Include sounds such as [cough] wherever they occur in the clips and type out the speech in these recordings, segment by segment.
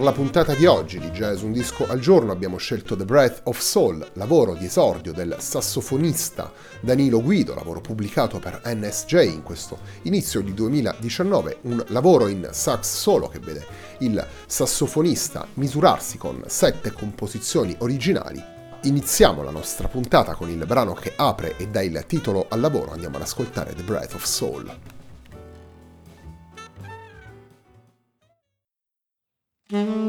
Per la puntata di oggi di Jazz Un Disco al Giorno abbiamo scelto The Breath of Soul, lavoro di esordio del sassofonista Danilo Guido, lavoro pubblicato per NSJ in questo inizio di 2019, un lavoro in sax solo che vede il sassofonista misurarsi con sette composizioni originali. Iniziamo la nostra puntata con il brano che apre e dà il titolo al lavoro, andiamo ad ascoltare The Breath of Soul. Mm-hmm.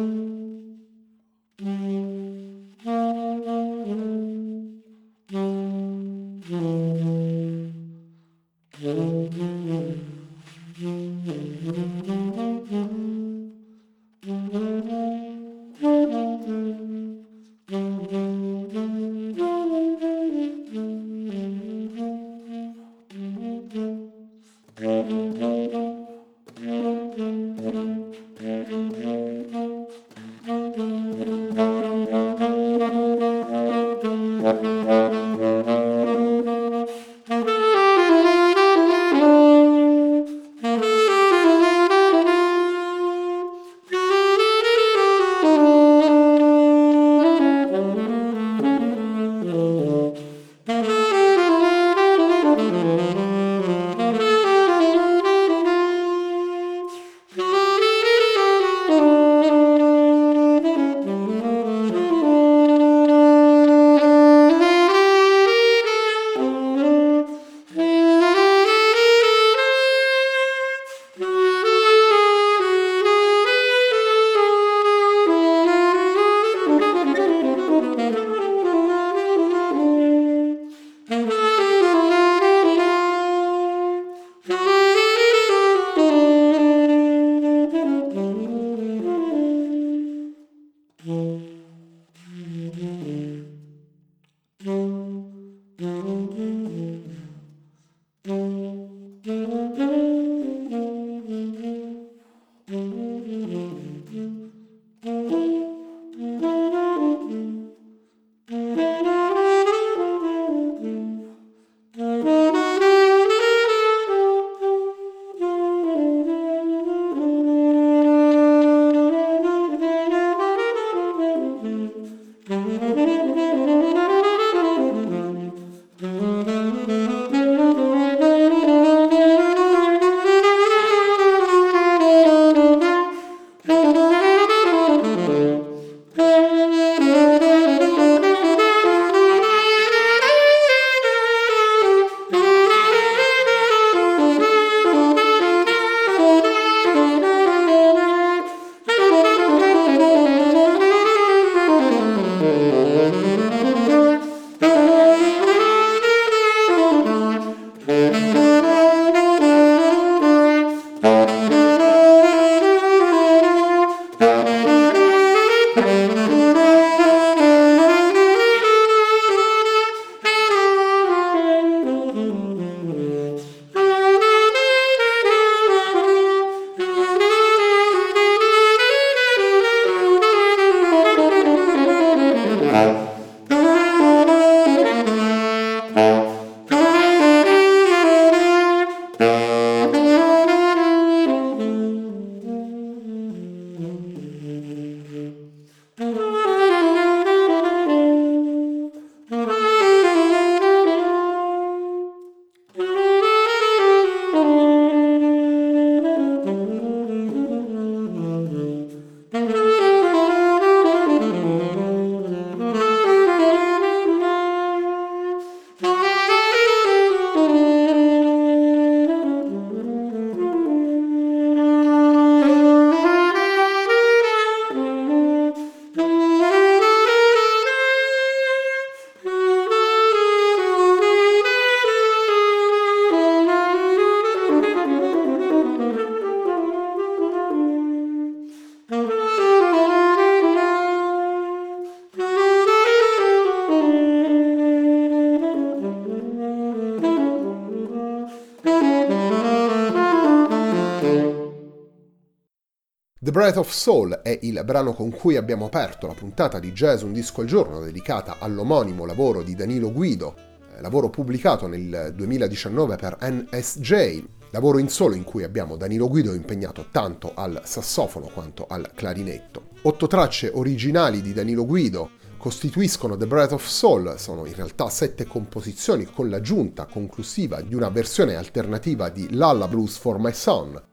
The Breath of Soul è il brano con cui abbiamo aperto la puntata di Jazz Un Disco al Giorno dedicata all'omonimo lavoro di Danilo Guido, eh, lavoro pubblicato nel 2019 per NSJ, lavoro in solo in cui abbiamo Danilo Guido impegnato tanto al sassofono quanto al clarinetto. Otto tracce originali di Danilo Guido costituiscono The Breath of Soul, sono in realtà sette composizioni con l'aggiunta conclusiva di una versione alternativa di Lalla Blues for My Son,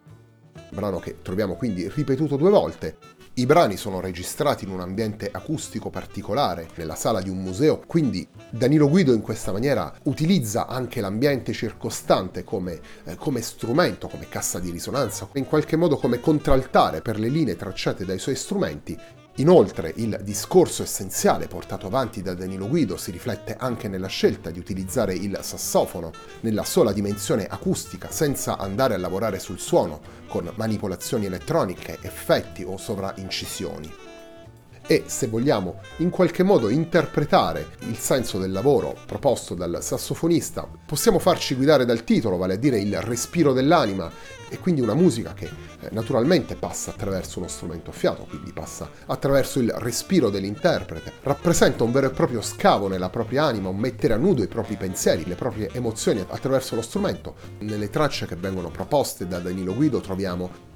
brano che troviamo quindi ripetuto due volte. I brani sono registrati in un ambiente acustico particolare, nella sala di un museo, quindi Danilo Guido in questa maniera utilizza anche l'ambiente circostante come, eh, come strumento, come cassa di risonanza, in qualche modo come contraltare per le linee tracciate dai suoi strumenti Inoltre il discorso essenziale portato avanti da Danilo Guido si riflette anche nella scelta di utilizzare il sassofono nella sola dimensione acustica senza andare a lavorare sul suono con manipolazioni elettroniche, effetti o sovraincisioni e, se vogliamo, in qualche modo interpretare il senso del lavoro proposto dal sassofonista, possiamo farci guidare dal titolo, vale a dire il respiro dell'anima, e quindi una musica che eh, naturalmente passa attraverso uno strumento a fiato, quindi passa attraverso il respiro dell'interprete, rappresenta un vero e proprio scavo nella propria anima, un mettere a nudo i propri pensieri, le proprie emozioni attraverso lo strumento. Nelle tracce che vengono proposte da Danilo Guido troviamo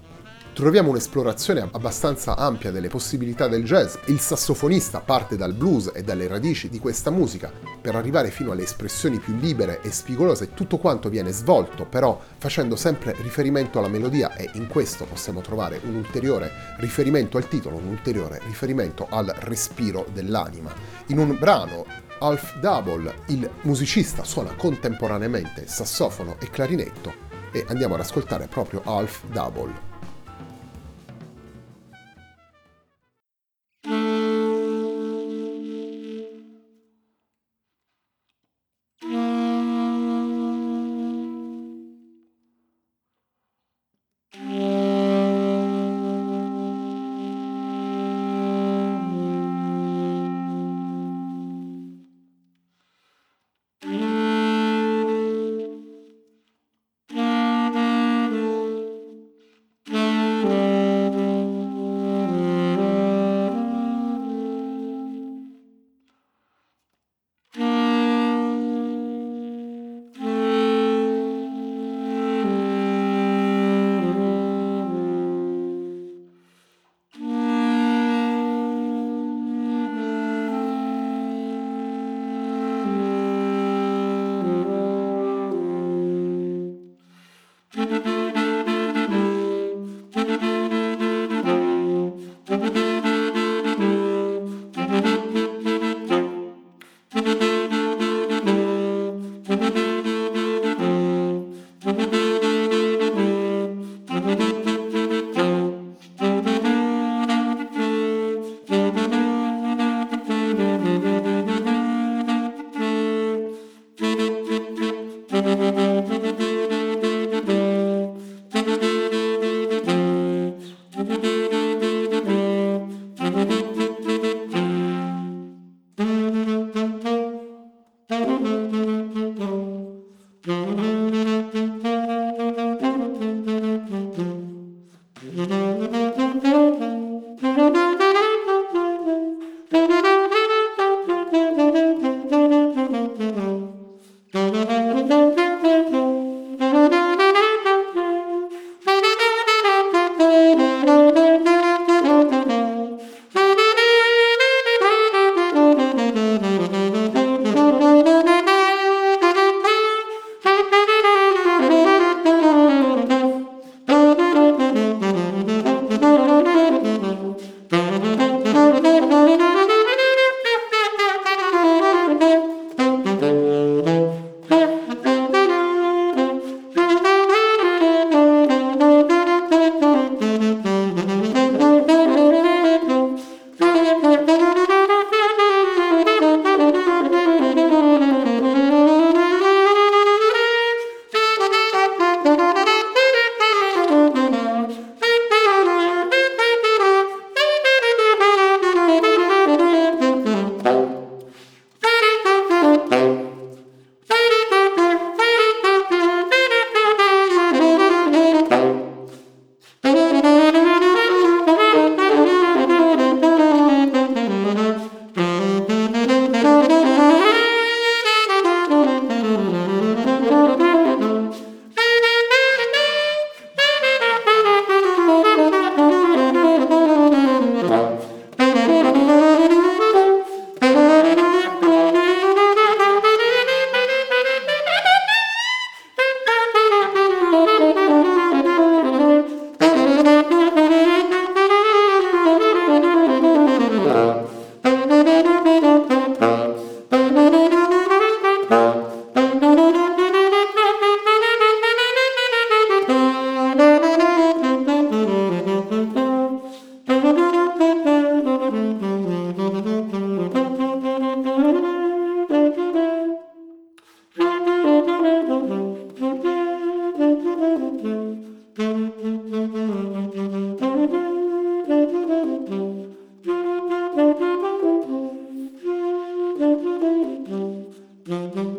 troviamo un'esplorazione abbastanza ampia delle possibilità del jazz. Il sassofonista parte dal blues e dalle radici di questa musica per arrivare fino alle espressioni più libere e spigolose. Tutto quanto viene svolto però facendo sempre riferimento alla melodia e in questo possiamo trovare un ulteriore riferimento al titolo, un ulteriore riferimento al respiro dell'anima. In un brano Half Double il musicista suona contemporaneamente sassofono e clarinetto e andiamo ad ascoltare proprio Half Double. Mm-hmm.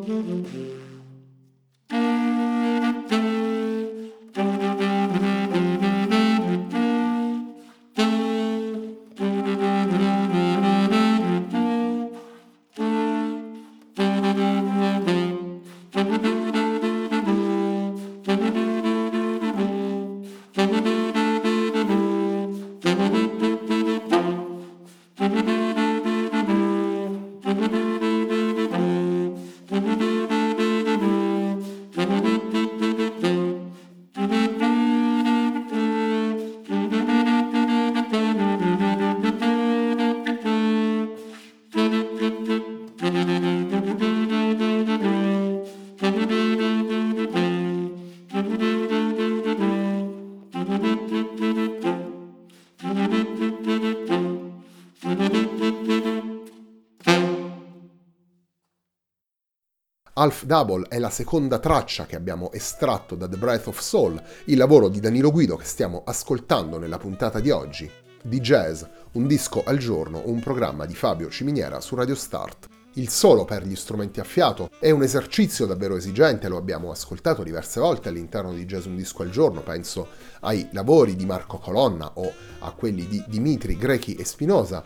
Half Double è la seconda traccia che abbiamo estratto da The Breath of Soul, il lavoro di Danilo Guido che stiamo ascoltando nella puntata di oggi. Di jazz, un disco al giorno, un programma di Fabio Ciminiera su Radio Start. Il solo per gli strumenti a fiato è un esercizio davvero esigente, lo abbiamo ascoltato diverse volte all'interno di Jazz Un Disco al Giorno, penso ai lavori di Marco Colonna o a quelli di Dimitri Grechi e Spinosa.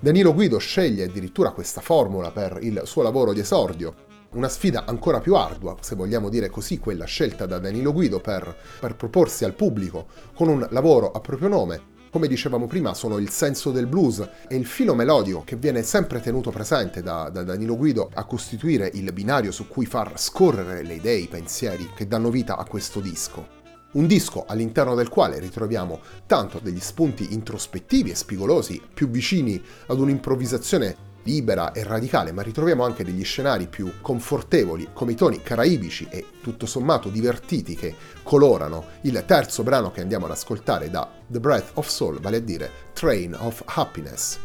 Danilo Guido sceglie addirittura questa formula per il suo lavoro di esordio, una sfida ancora più ardua, se vogliamo dire così, quella scelta da Danilo Guido per, per proporsi al pubblico con un lavoro a proprio nome, come dicevamo prima, sono il senso del blues e il filo melodico che viene sempre tenuto presente da, da, Danilo Guido a costituire il binario su cui far scorrere le idee, i pensieri che danno vita a questo disco. Un disco all'interno del quale ritroviamo tanto degli spunti introspettivi e spigolosi, più vicini ad un'improvvisazione libera e radicale, ma ritroviamo anche degli scenari più confortevoli, come i toni caraibici e tutto sommato divertiti che colorano il terzo brano che andiamo ad ascoltare da The Breath of Soul, vale a dire Train of Happiness.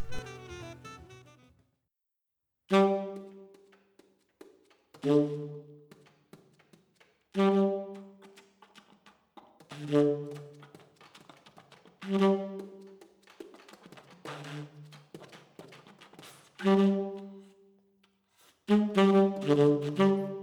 Thank you.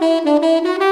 Thank [laughs] you.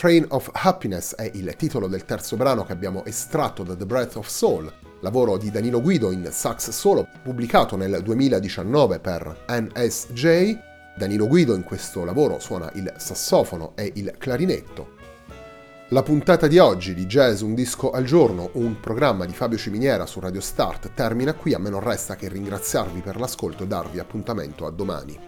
Train of Happiness è il titolo del terzo brano che abbiamo estratto da The Breath of Soul, lavoro di Danilo Guido in sax solo pubblicato nel 2019 per NSJ. Danilo Guido in questo lavoro suona il sassofono e il clarinetto. La puntata di oggi di Jazz Un Disco al Giorno, un programma di Fabio Ciminiera su Radio Start, termina qui. A me non resta che ringraziarvi per l'ascolto e darvi appuntamento a domani.